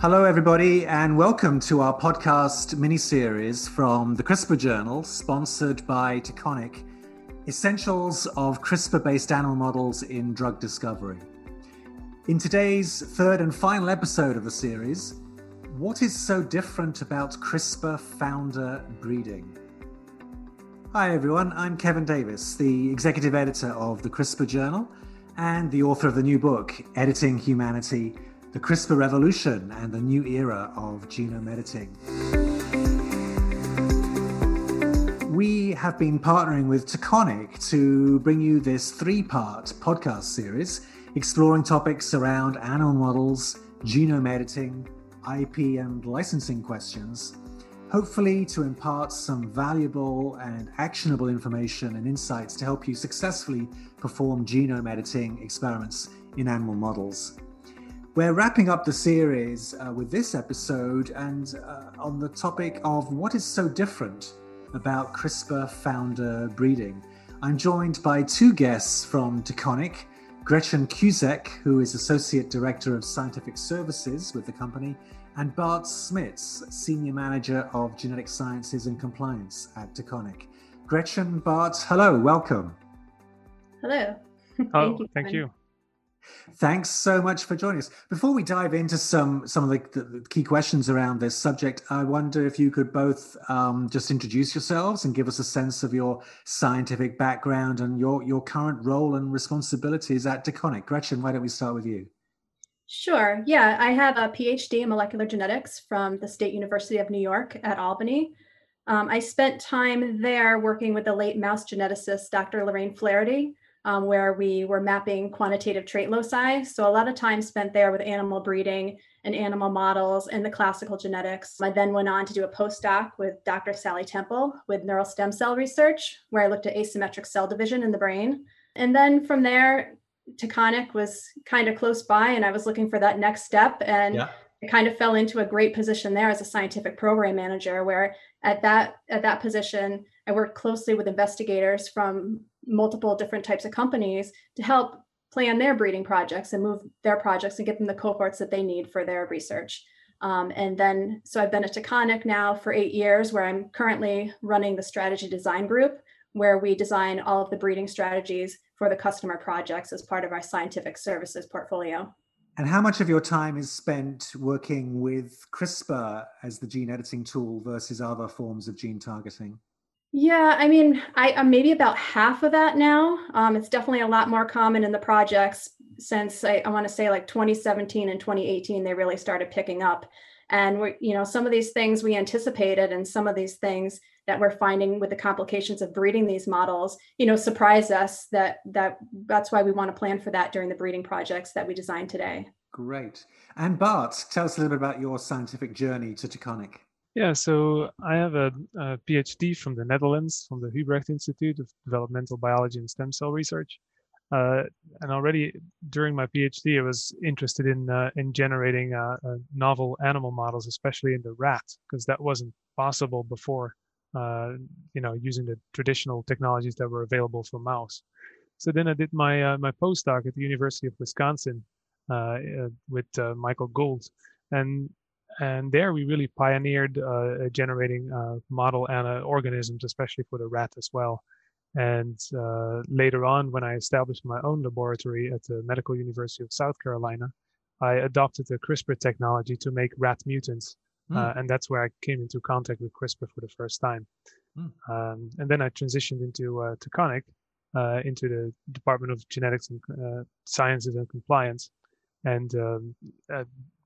Hello, everybody, and welcome to our podcast mini-series from the CRISPR Journal, sponsored by Taconic, Essentials of CRISPR-based Animal Models in Drug Discovery. In today's third and final episode of the series, what is so different about CRISPR founder breeding? Hi, everyone. I'm Kevin Davis, the executive editor of the CRISPR Journal and the author of the new book, Editing Humanity the CRISPR revolution and the new era of genome editing. We have been partnering with Taconic to bring you this three part podcast series exploring topics around animal models, genome editing, IP, and licensing questions, hopefully to impart some valuable and actionable information and insights to help you successfully perform genome editing experiments in animal models. We're wrapping up the series uh, with this episode and uh, on the topic of what is so different about CRISPR founder breeding. I'm joined by two guests from Taconic Gretchen Cusack, who is Associate Director of Scientific Services with the company, and Bart Smits, Senior Manager of Genetic Sciences and Compliance at Taconic. Gretchen, Bart, hello, welcome. Hello. Oh, thank you. Thank you. Thanks so much for joining us. Before we dive into some some of the, the key questions around this subject, I wonder if you could both um, just introduce yourselves and give us a sense of your scientific background and your your current role and responsibilities at Taconic. Gretchen, why don't we start with you? Sure. Yeah, I have a PhD in molecular genetics from the State University of New York at Albany. Um, I spent time there working with the late mouse geneticist, Dr. Lorraine Flaherty um, where we were mapping quantitative trait loci. So a lot of time spent there with animal breeding and animal models and the classical genetics. I then went on to do a postdoc with Dr. Sally Temple with neural stem cell research, where I looked at asymmetric cell division in the brain. And then from there, Taconic was kind of close by, and I was looking for that next step. And yeah. I kind of fell into a great position there as a scientific program manager, where at that at that position, I worked closely with investigators from multiple different types of companies to help plan their breeding projects and move their projects and get them the cohorts that they need for their research. Um, and then, so I've been at Taconic now for eight years, where I'm currently running the strategy design group, where we design all of the breeding strategies for the customer projects as part of our scientific services portfolio. And how much of your time is spent working with CRISPR as the gene editing tool versus other forms of gene targeting? Yeah, I mean, I, I'm maybe about half of that now. Um, it's definitely a lot more common in the projects since I, I want to say like 2017 and 2018, they really started picking up. And we, you know, some of these things we anticipated, and some of these things that we're finding with the complications of breeding these models, you know, surprise us. That that that's why we want to plan for that during the breeding projects that we design today. Great. And Bart, tell us a little bit about your scientific journey to Taconic. Yeah, so I have a, a, PhD from the Netherlands, from the Hubrecht Institute of Developmental Biology and Stem Cell Research. Uh, and already during my PhD, I was interested in uh, in generating uh, uh novel animal models, especially in the rat, because that wasn't possible before. Uh, you know, using the traditional technologies that were available for mouse. So then I did my uh, my postdoc at the University of Wisconsin with Michael Gould, and and there we really pioneered uh, generating uh, model organisms, especially for the rat as well. And uh, later on, when I established my own laboratory at the Medical University of South Carolina, I adopted the CRISPR technology to make rat mutants. Mm. and that's where I came into contact with CRISPR for the first time. Mm. Um, and then I transitioned into uh, Taconic, uh, into the Department of Genetics and uh, Sciences and Compliance. And um,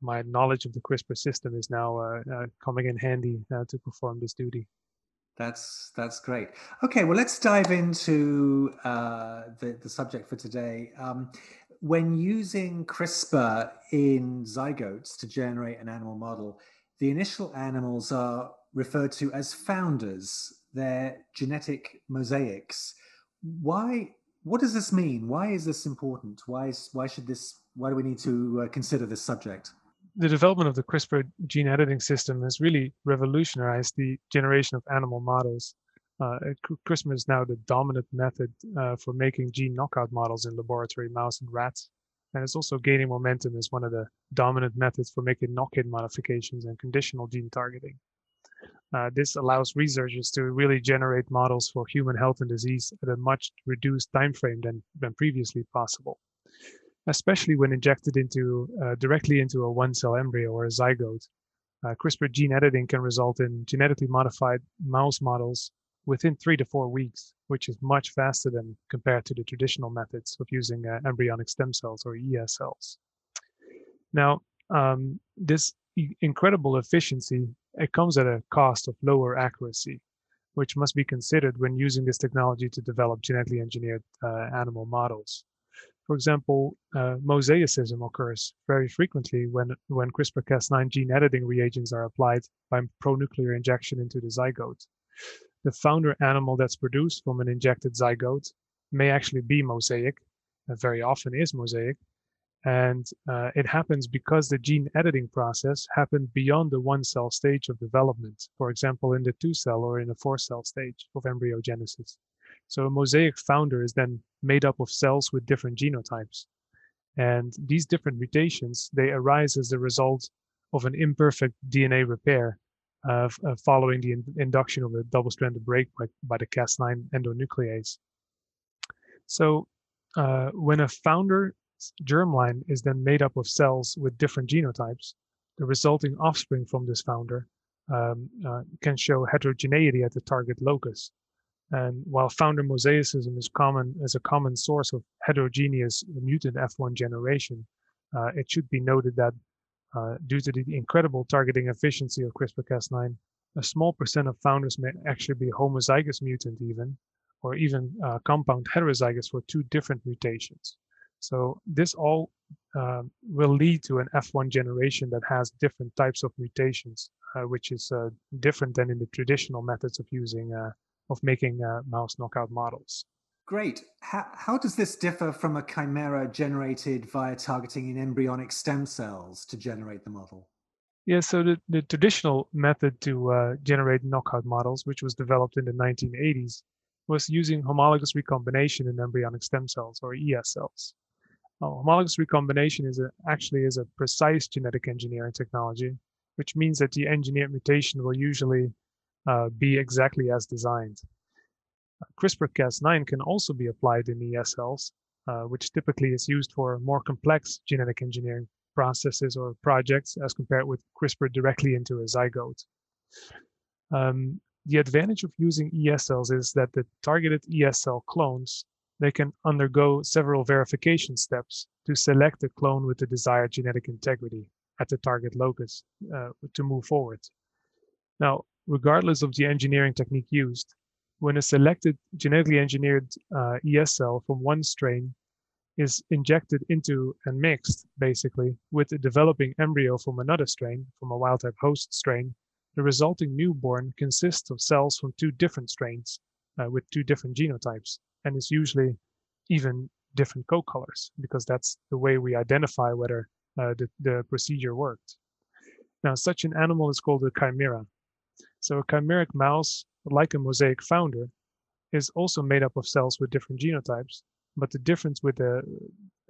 my knowledge of the CRISPR system is now uh, uh, coming in handy uh, to perform this duty. That's that's great. Okay, well, let's dive into uh, the the subject for today. Um, when using CRISPR in zygotes to generate an animal model, the initial animals are referred to as founders. They're genetic mosaics. Why? What does this mean? Why is this important? Why is why should this? Why do we need to uh, consider this subject? the development of the CRISPR gene editing system has really revolutionized the generation of animal models. Uh, CRISPR is now the dominant method uh, for making gene knockout models in laboratory mouse and rats. And it's also gaining momentum as one of the dominant methods for making knock-in modifications and conditional gene targeting. Uh, this allows researchers to really generate models for human health and disease at a much reduced time frame than, than previously possible, especially when injected into uh, directly into a one-cell embryo or a zygote. Uh, CRISPR gene editing can result in genetically modified mouse models within three to four weeks, which is much faster than compared to the traditional methods of using uh, embryonic stem cells or ES cells. Now, um, this incredible efficiency, it comes at a cost of lower accuracy, which must be considered when using this technology to develop genetically engineered uh, animal models. For example, uh, mosaicism occurs very frequently when, when CRISPR-Cas9 gene editing reagents are applied by pronuclear injection into the zygote the founder animal that's produced from an injected zygote may actually be mosaic, and very often is mosaic. And uh, it happens because the gene editing process happened beyond the one cell stage of development, for example, in the two cell or in the four cell stage of embryogenesis. So a mosaic founder is then made up of cells with different genotypes. And these different mutations, they arise as the result of an imperfect DNA repair uh, following the in induction of a double-stranded break by, by the Cas9 endonuclease. So uh, when a founder germline is then made up of cells with different genotypes, the resulting offspring from this founder um, uh, can show heterogeneity at the target locus. And while founder mosaicism is common as a common source of heterogeneous mutant F1 generation, uh, it should be noted that uh, due to the incredible targeting efficiency of CRISPR-Cas9, a small percent of founders may actually be homozygous mutant even, or even uh, compound heterozygous for two different mutations. So this all uh, will lead to an F1 generation that has different types of mutations, uh, which is uh, different than in the traditional methods of using uh, of making mouse knockout models. Great. How, how does this differ from a chimera generated via targeting in embryonic stem cells to generate the model? Yeah, so the, the traditional method to uh, generate knockout models, which was developed in the 1980s, was using homologous recombination in embryonic stem cells or ES cells. Now, homologous recombination is a, actually is a precise genetic engineering technology, which means that the engineered mutation will usually uh, be exactly as designed. CRISPR-Cas9 can also be applied in ES cells, uh, which typically is used for more complex genetic engineering processes or projects as compared with CRISPR directly into a zygote. Um, the advantage of using ES cells is that the targeted ES cell clones, they can undergo several verification steps to select a clone with the desired genetic integrity at the target locus uh, to move forward. Now, regardless of the engineering technique used, when a selected genetically engineered uh, ES cell from one strain is injected into and mixed basically with a developing embryo from another strain, from a wild type host strain, the resulting newborn consists of cells from two different strains uh, with two different genotypes and is usually even different coat colors because that's the way we identify whether uh, the, the procedure worked. Now, such an animal is called a chimera. So a chimeric mouse like a mosaic founder, is also made up of cells with different genotypes. But the difference with the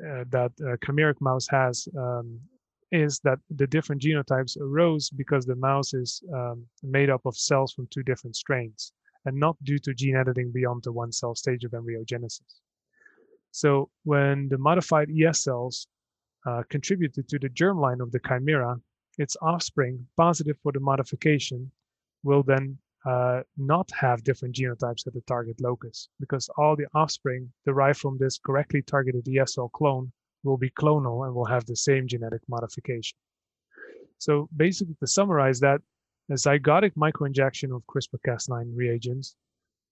uh, that uh, chimeric mouse has um, is that the different genotypes arose because the mouse is um, made up of cells from two different strains and not due to gene editing beyond the one cell stage of embryogenesis. So when the modified ES cells uh, contributed to the germline of the chimera, its offspring positive for the modification will then uh, not have different genotypes at the target locus because all the offspring derived from this correctly targeted ESL clone will be clonal and will have the same genetic modification. So basically to summarize that, a zygotic microinjection of CRISPR-Cas9 reagents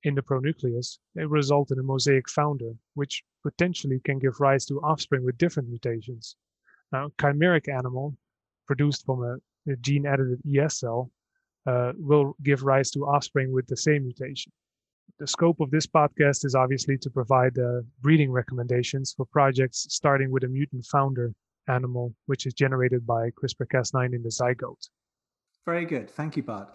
in the pronucleus may result in a mosaic founder, which potentially can give rise to offspring with different mutations. Now, chimeric animal produced from a, a gene-edited ES cell uh, will give rise to offspring with the same mutation. The scope of this podcast is obviously to provide uh, breeding recommendations for projects starting with a mutant founder animal, which is generated by CRISPR Cas9 in the zygote. Very good. Thank you, Bart.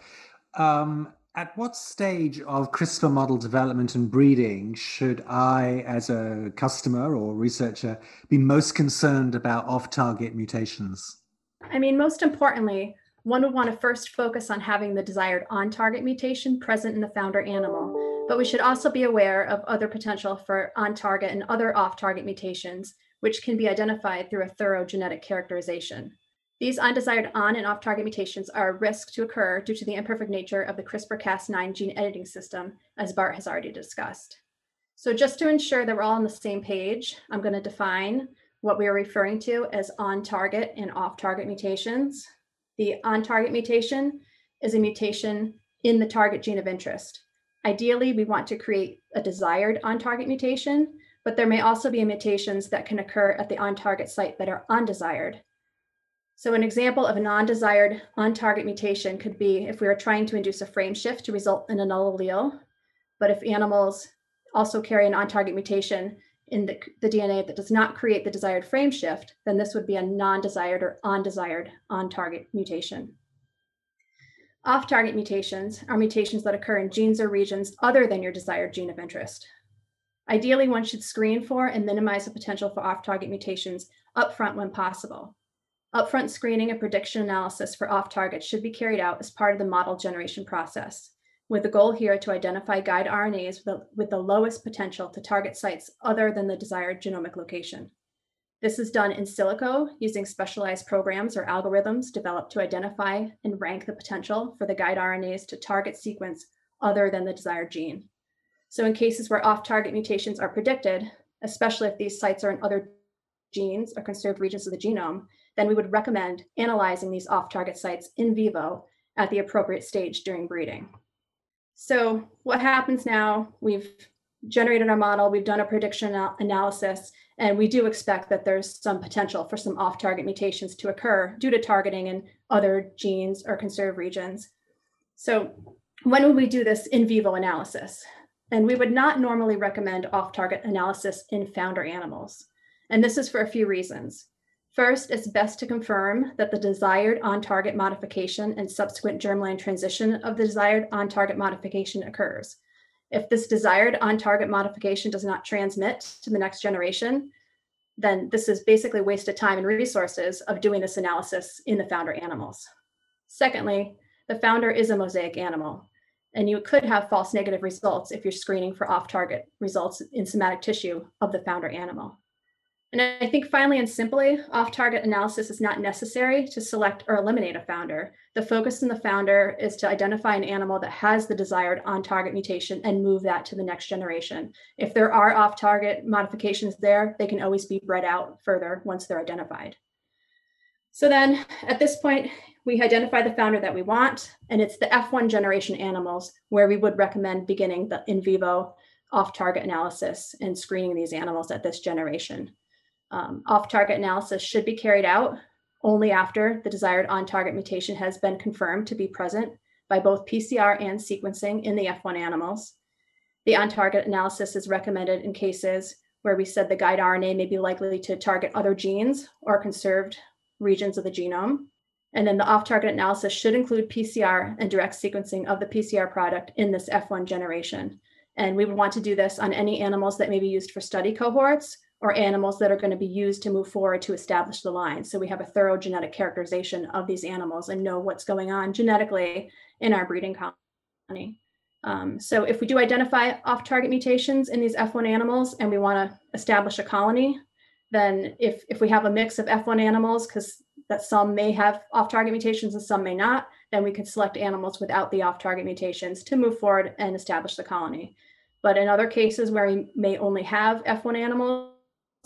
Um, At what stage of CRISPR model development and breeding should I, as a customer or researcher, be most concerned about off target mutations? I mean, most importantly, one would want to first focus on having the desired on target mutation present in the founder animal, but we should also be aware of other potential for on target and other off target mutations, which can be identified through a thorough genetic characterization. These undesired on and off target mutations are a risk to occur due to the imperfect nature of the CRISPR Cas9 gene editing system, as Bart has already discussed. So, just to ensure that we're all on the same page, I'm going to define what we are referring to as on target and off target mutations. The on target mutation is a mutation in the target gene of interest. Ideally, we want to create a desired on target mutation, but there may also be mutations that can occur at the on target site that are undesired. So an example of a non-desired on-target mutation could be if we were trying to induce a frame shift to result in a null allele, but if animals also carry an on-target mutation in the, the, DNA that does not create the desired frame shift, then this would be a non-desired or undesired on-target mutation. Off-target mutations are mutations that occur in genes or regions other than your desired gene of interest. Ideally, one should screen for and minimize the potential for off-target mutations upfront when possible. Upfront screening and prediction analysis for off targets should be carried out as part of the model generation process, with the goal here to identify guide RNAs with the, with the lowest potential to target sites other than the desired genomic location. This is done in silico using specialized programs or algorithms developed to identify and rank the potential for the guide RNAs to target sequence other than the desired gene. So, in cases where off target mutations are predicted, especially if these sites are in other genes or conserved regions of the genome, then we would recommend analyzing these off target sites in vivo at the appropriate stage during breeding. So, what happens now? We've generated our model, we've done a prediction analysis, and we do expect that there's some potential for some off target mutations to occur due to targeting in other genes or conserved regions. So, when would we do this in vivo analysis? And we would not normally recommend off target analysis in founder animals. And this is for a few reasons. First, it's best to confirm that the desired on target modification and subsequent germline transition of the desired on target modification occurs. If this desired on target modification does not transmit to the next generation, then this is basically wasted time and resources of doing this analysis in the founder animals. Secondly, the founder is a mosaic animal, and you could have false negative results if you're screening for off target results in somatic tissue of the founder animal. And I think finally and simply, off target analysis is not necessary to select or eliminate a founder. The focus in the founder is to identify an animal that has the desired on target mutation and move that to the next generation. If there are off target modifications there, they can always be bred out further once they're identified. So then at this point, we identify the founder that we want, and it's the F1 generation animals where we would recommend beginning the in vivo off target analysis and screening these animals at this generation. Um, off target analysis should be carried out only after the desired on target mutation has been confirmed to be present by both PCR and sequencing in the F1 animals. The on target analysis is recommended in cases where we said the guide RNA may be likely to target other genes or conserved regions of the genome. And then the off target analysis should include PCR and direct sequencing of the PCR product in this F1 generation. And we would want to do this on any animals that may be used for study cohorts or animals that are going to be used to move forward to establish the line. So we have a thorough genetic characterization of these animals and know what's going on genetically in our breeding colony. Um, so if we do identify off-target mutations in these F1 animals and we want to establish a colony, then if, if we have a mix of F1 animals, because that some may have off-target mutations and some may not, then we could select animals without the off-target mutations to move forward and establish the colony. But in other cases where we may only have F1 animals,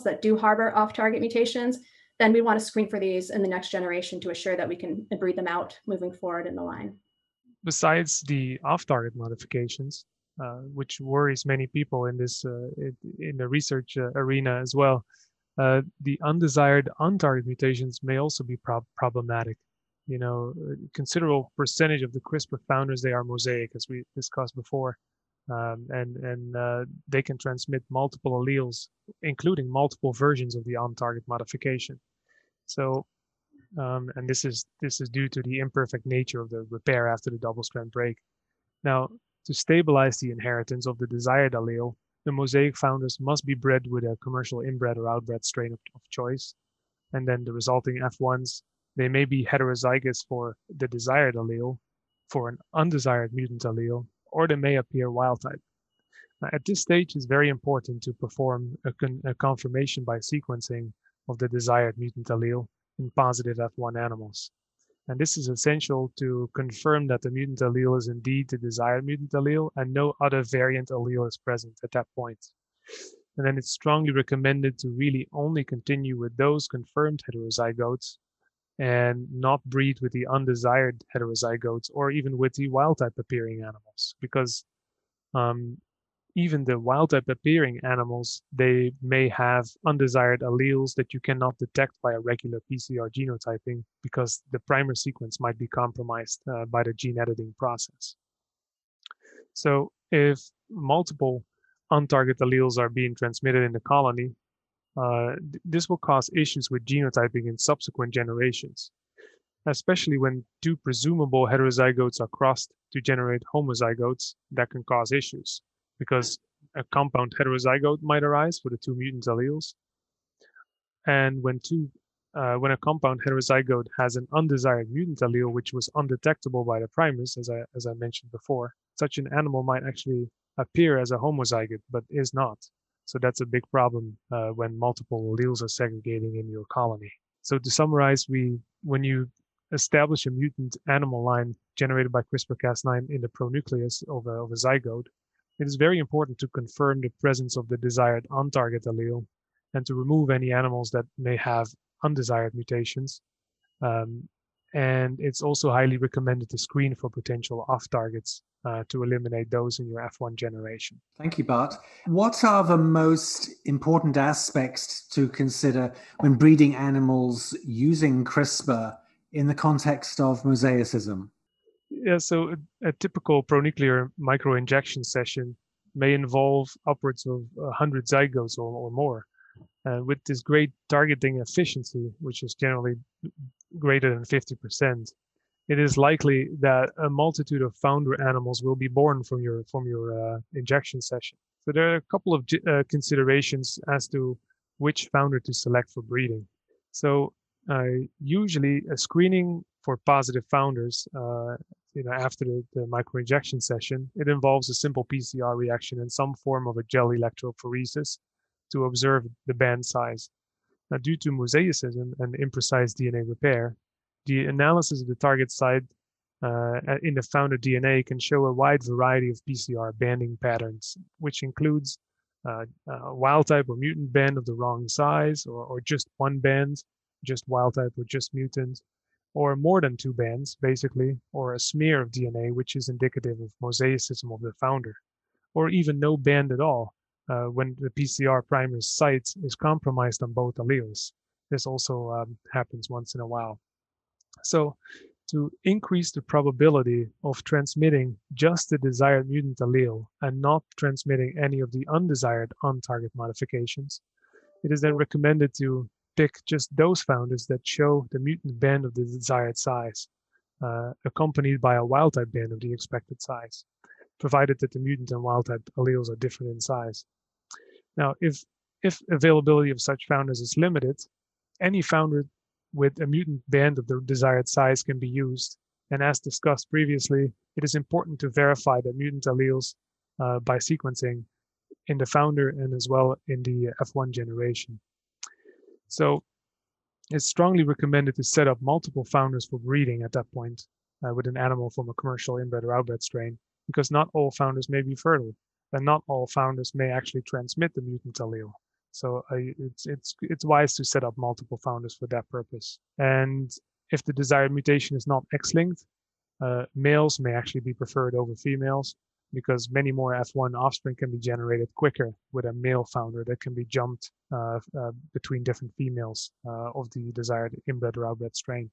that do harbor off target mutations, then we want to screen for these in the next generation to assure that we can breed them out moving forward in the line. Besides the off target modifications, uh, which worries many people in this uh, in the research uh, arena as well, uh, the undesired on-target mutations may also be prob- problematic. You know, a considerable percentage of the CRISPR founders they are mosaic, as we discussed before um, and and uh, they can transmit multiple alleles, including multiple versions of the on-target modification. So, um, and this is this is due to the imperfect nature of the repair after the double-strand break. Now, to stabilize the inheritance of the desired allele, the mosaic founders must be bred with a commercial inbred or outbred strain of, of choice. And then the resulting F1s, they may be heterozygous for the desired allele, for an undesired mutant allele, or they may appear wild type. Now, at this stage, it's very important to perform a, con a confirmation by sequencing of the desired mutant allele in positive F1 animals. And this is essential to confirm that the mutant allele is indeed the desired mutant allele and no other variant allele is present at that point. And then it's strongly recommended to really only continue with those confirmed heterozygotes and not breed with the undesired heterozygotes or even with the wild type appearing animals because um, even the wild type appearing animals, they may have undesired alleles that you cannot detect by a regular PCR genotyping because the primer sequence might be compromised uh, by the gene editing process. So if multiple untarget alleles are being transmitted in the colony, uh, this will cause issues with genotyping in subsequent generations, especially when two presumable heterozygotes are crossed to generate homozygotes that can cause issues because a compound heterozygote might arise for the two mutant alleles. And when two uh, when a compound heterozygote has an undesired mutant allele which was undetectable by the primers, as I as I mentioned before, such an animal might actually appear as a homozygote but is not. So that's a big problem uh, when multiple alleles are segregating in your colony. So to summarize, we when you establish a mutant animal line generated by CRISPR-Cas9 in the pronucleus of a, of a zygote, it is very important to confirm the presence of the desired on-target allele and to remove any animals that may have undesired mutations. Um, and it's also highly recommended to screen for potential off targets uh, to eliminate those in your F1 generation. Thank you, Bart. What are the most important aspects to consider when breeding animals using CRISPR in the context of mosaicism? Yeah, so a, a typical pronuclear microinjection session may involve upwards of 100 zygotes or, or more. Uh, with this great targeting efficiency, which is generally greater than 50%, it is likely that a multitude of founder animals will be born from your from your uh, injection session. So there are a couple of uh, considerations as to which founder to select for breeding. So uh, usually a screening for positive founders uh, you know, after the, the microinjection session, it involves a simple PCR reaction and some form of a gel electrophoresis to observe the band size. Now, due to mosaicism and imprecise DNA repair, the analysis of the target site uh, in the founder DNA can show a wide variety of PCR banding patterns, which includes uh, wild type or mutant band of the wrong size, or, or just one band, just wild type or just mutant, or more than two bands, basically, or a smear of DNA, which is indicative of mosaicism of the founder, or even no band at all uh, when the PCR primer's site is compromised on both alleles. This also um, happens once in a while. So to increase the probability of transmitting just the desired mutant allele and not transmitting any of the undesired on-target modifications, it is then recommended to pick just those founders that show the mutant band of the desired size, uh, accompanied by a wild type band of the expected size, provided that the mutant and wild type alleles are different in size. Now, if, if availability of such founders is limited, any founder with a mutant band of the desired size can be used. And as discussed previously, it is important to verify the mutant alleles uh, by sequencing in the founder and as well in the F1 generation. So it's strongly recommended to set up multiple founders for breeding at that point uh, with an animal from a commercial inbred or outbred strain, because not all founders may be fertile, and not all founders may actually transmit the mutant allele. So uh, it's it's it's wise to set up multiple founders for that purpose. And if the desired mutation is not X-linked, uh, males may actually be preferred over females because many more F1 offspring can be generated quicker with a male founder that can be jumped uh, uh, between different females uh, of the desired inbred or outbred strain.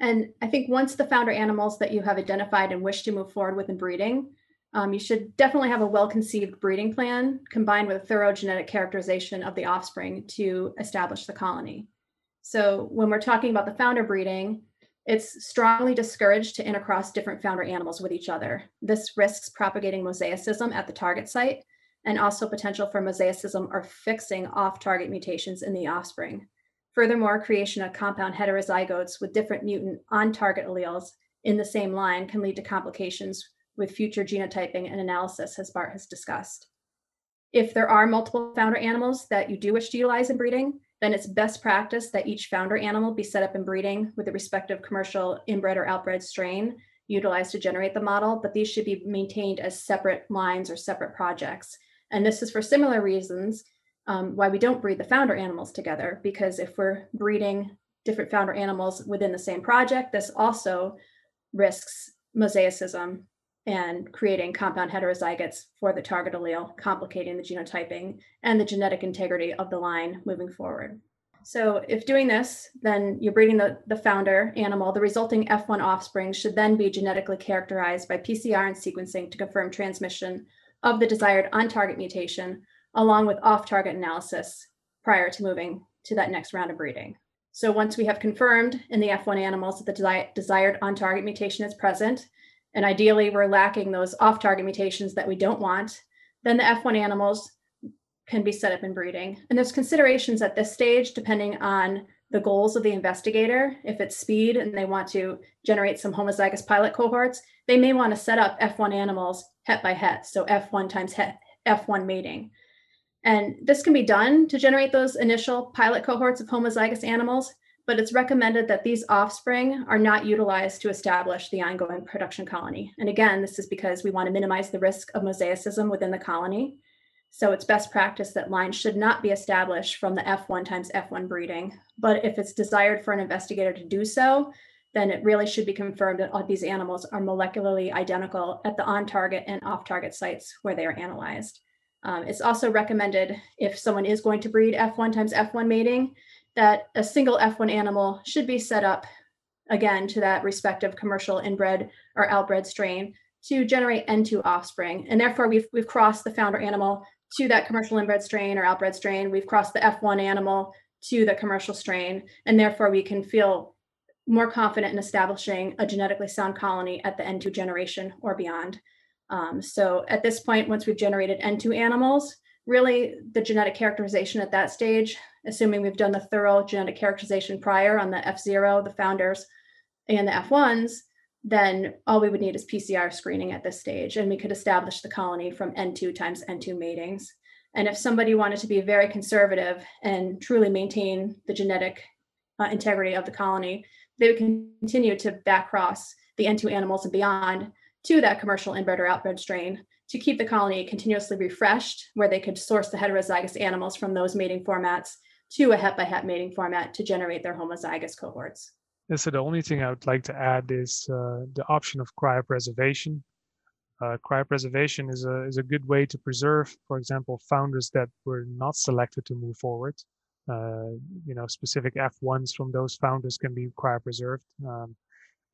And I think once the founder animals that you have identified and wish to move forward with in breeding, um, you should definitely have a well conceived breeding plan combined with thorough genetic characterization of the offspring to establish the colony. So, when we're talking about the founder breeding, It's strongly discouraged to intercross different founder animals with each other. This risks propagating mosaicism at the target site and also potential for mosaicism or fixing off target mutations in the offspring. Furthermore, creation of compound heterozygotes with different mutant on target alleles in the same line can lead to complications with future genotyping and analysis, as Bart has discussed. If there are multiple founder animals that you do wish to utilize in breeding, then it's best practice that each founder animal be set up in breeding with the respective commercial inbred or outbred strain utilized to generate the model, but these should be maintained as separate lines or separate projects. And this is for similar reasons um, why we don't breed the founder animals together, because if we're breeding different founder animals within the same project, this also risks mosaicism and creating compound heterozygotes for the target allele, complicating the genotyping and the genetic integrity of the line moving forward. So if doing this, then you're breeding the, the founder animal, the resulting F1 offspring should then be genetically characterized by PCR and sequencing to confirm transmission of the desired on-target mutation along with off-target analysis prior to moving to that next round of breeding. So once we have confirmed in the F1 animals that the desired on-target mutation is present, and ideally we're lacking those off-target mutations that we don't want, then the F1 animals can be set up in breeding. And there's considerations at this stage depending on the goals of the investigator. If it's speed and they want to generate some homozygous pilot cohorts, they may want to set up F1 animals het by het, so F1 times het, F1 mating. And this can be done to generate those initial pilot cohorts of homozygous animals, but it's recommended that these offspring are not utilized to establish the ongoing production colony. And again, this is because we want to minimize the risk of mosaicism within the colony. So it's best practice that lines should not be established from the F1 times F1 breeding. But if it's desired for an investigator to do so, then it really should be confirmed that all these animals are molecularly identical at the on target and off target sites where they are analyzed. Um, it's also recommended if someone is going to breed F1 times F1 mating, that a single F1 animal should be set up again to that respective commercial inbred or outbred strain to generate N2 offspring. And therefore, we've, we've crossed the founder animal to that commercial inbred strain or outbred strain. We've crossed the F1 animal to the commercial strain. And therefore, we can feel more confident in establishing a genetically sound colony at the N2 generation or beyond. Um, so at this point, once we've generated N2 animals, really the genetic characterization at that stage, assuming we've done the thorough genetic characterization prior on the F0, the founders, and the F1s, then all we would need is PCR screening at this stage, and we could establish the colony from N2 times N2 matings. And if somebody wanted to be very conservative and truly maintain the genetic uh, integrity of the colony, they would continue to backcross the N2 animals and beyond to that commercial inbred or outbred strain to keep the colony continuously refreshed, where they could source the heterozygous animals from those mating formats to a het by het mating format to generate their homozygous cohorts. Yeah, so the only thing I would like to add is uh, the option of cryopreservation. Uh, cryopreservation is a is a good way to preserve, for example, founders that were not selected to move forward. Uh, you know, specific F1s from those founders can be cryopreserved. Um,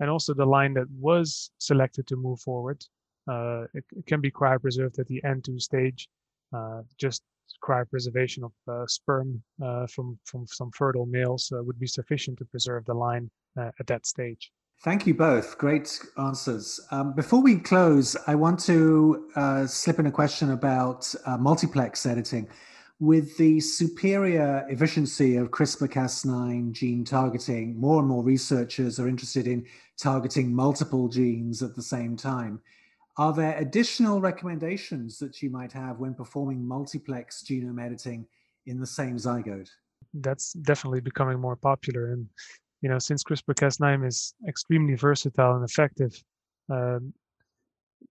and also the line that was selected to move forward. Uh, it, it, can be cryopreserved at the N2 stage, uh, just cryopreservation of uh, sperm uh, from, from some fertile males uh, would be sufficient to preserve the line uh, at that stage. Thank you both. Great answers. Um, before we close, I want to slip in a question about multiplex editing. With the superior efficiency of CRISPR Cas9 gene targeting, more and more researchers are interested in targeting multiple genes at the same time. Are there additional recommendations that you might have when performing multiplex genome editing in the same zygote? That's definitely becoming more popular. And, you know, since CRISPR Cas9 is extremely versatile and effective, um,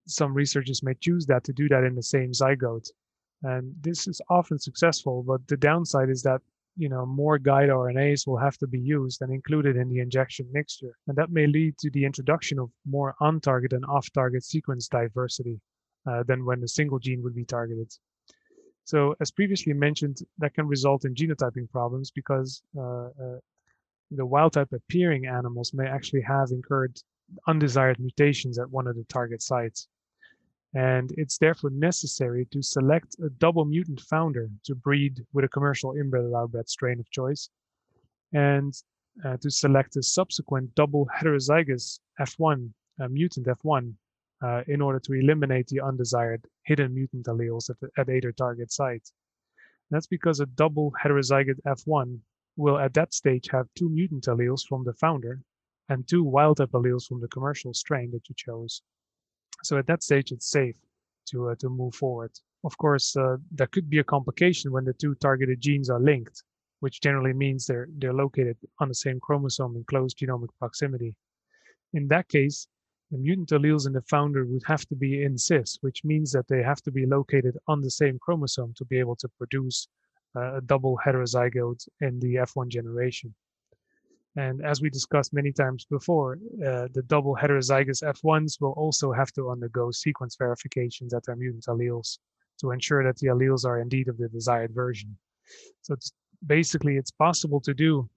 some researchers may choose that to do that in the same zygote. And this is often successful, but the downside is that you know, more guide RNAs will have to be used and included in the injection mixture. And that may lead to the introduction of more on-target and off-target sequence diversity uh, than when a single gene would be targeted. So as previously mentioned, that can result in genotyping problems because uh, uh, the wild type appearing animals may actually have incurred undesired mutations at one of the target sites and it's therefore necessary to select a double mutant founder to breed with a commercial inbred or strain of choice. And uh, to select a subsequent double heterozygous F1 uh, mutant F1 uh, in order to eliminate the undesired hidden mutant alleles at, the, at either target site. That's because a double heterozygous F1 will at that stage have two mutant alleles from the founder and two wild type alleles from the commercial strain that you chose. So at that stage, it's safe to, uh, to move forward. Of course, uh, there could be a complication when the two targeted genes are linked, which generally means they're, they're located on the same chromosome in close genomic proximity. In that case, the mutant alleles in the founder would have to be in cis, which means that they have to be located on the same chromosome to be able to produce uh, a double heterozygote in the F1 generation. And as we discussed many times before, uh, the double heterozygous F1s will also have to undergo sequence verifications at their mutant alleles to ensure that the alleles are indeed of the desired version. So it's basically it's possible to do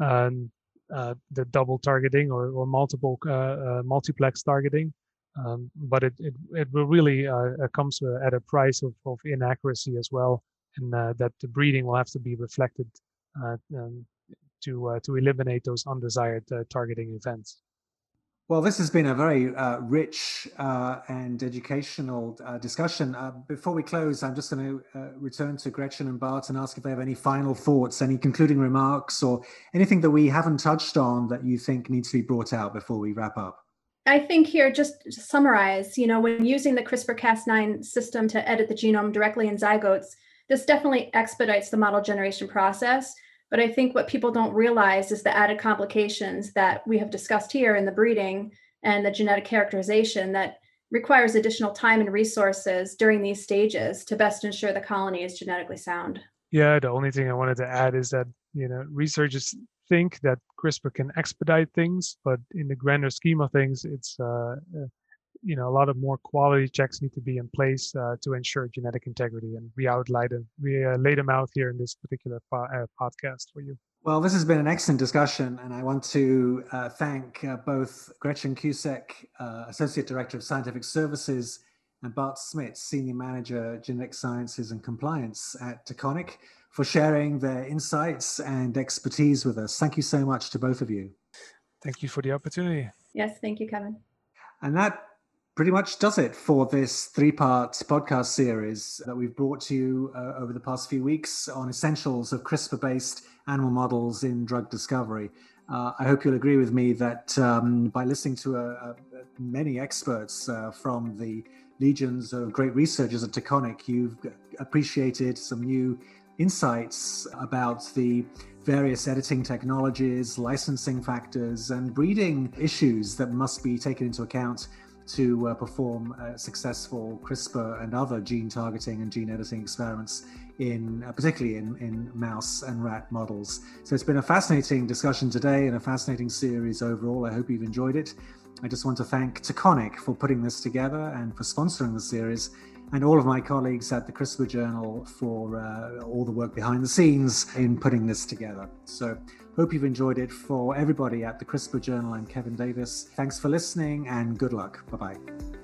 um, uh, the double targeting or, or multiple uh, uh, multiplex targeting. Um, but it, it, it will really comes at a price of, of inaccuracy as well, and that the breeding will have to be reflected um, to to eliminate those undesired targeting events. Well, this has been a very uh, rich uh, and educational uh, discussion. Uh, before we close, I'm just going to uh, return to Gretchen and Bart and ask if they have any final thoughts, any concluding remarks, or anything that we haven't touched on that you think needs to be brought out before we wrap up. I think here, just to summarize, you know, when using the CRISPR Cas9 system to edit the genome directly in zygotes, this definitely expedites the model generation process but I think what people don't realize is the added complications that we have discussed here in the breeding and the genetic characterization that requires additional time and resources during these stages to best ensure the colony is genetically sound. Yeah, the only thing I wanted to add is that, you know, researchers think that CRISPR can expedite things, but in the grander scheme of things, it's uh, you know a lot of more quality checks need to be in place uh, to ensure genetic integrity and we outlined them we uh, laid them out here in this particular po- uh, podcast for you. Well this has been an excellent discussion and i want to uh, thank uh, both gretchen cusack uh, associate director of scientific services and bart smits senior manager genetic sciences and compliance at taconic for sharing their insights and expertise with us. Thank you so much to both of you. Thank you for the opportunity. Yes thank you kevin. And that pretty much does it for this three part podcast series that we've brought to you uh, over the past few weeks on essentials of CRISPR based animal models in drug discovery. Uh, I hope you'll agree with me that um, by listening to a, a, many experts uh, from the legions of great researchers at Taconic, you've appreciated some new insights about the various editing technologies, licensing factors, and breeding issues that must be taken into account to uh, perform uh, successful CRISPR and other gene targeting and gene editing experiments in uh, particularly in, in mouse and rat models. So it's been a fascinating discussion today and a fascinating series overall. I hope you've enjoyed it. I just want to thank Taconic for putting this together and for sponsoring the series and all of my colleagues at the CRISPR Journal for uh, all the work behind the scenes in putting this together. So Hope you've enjoyed it. For everybody at the CRISPR Journal, I'm Kevin Davis. Thanks for listening and good luck. Bye bye.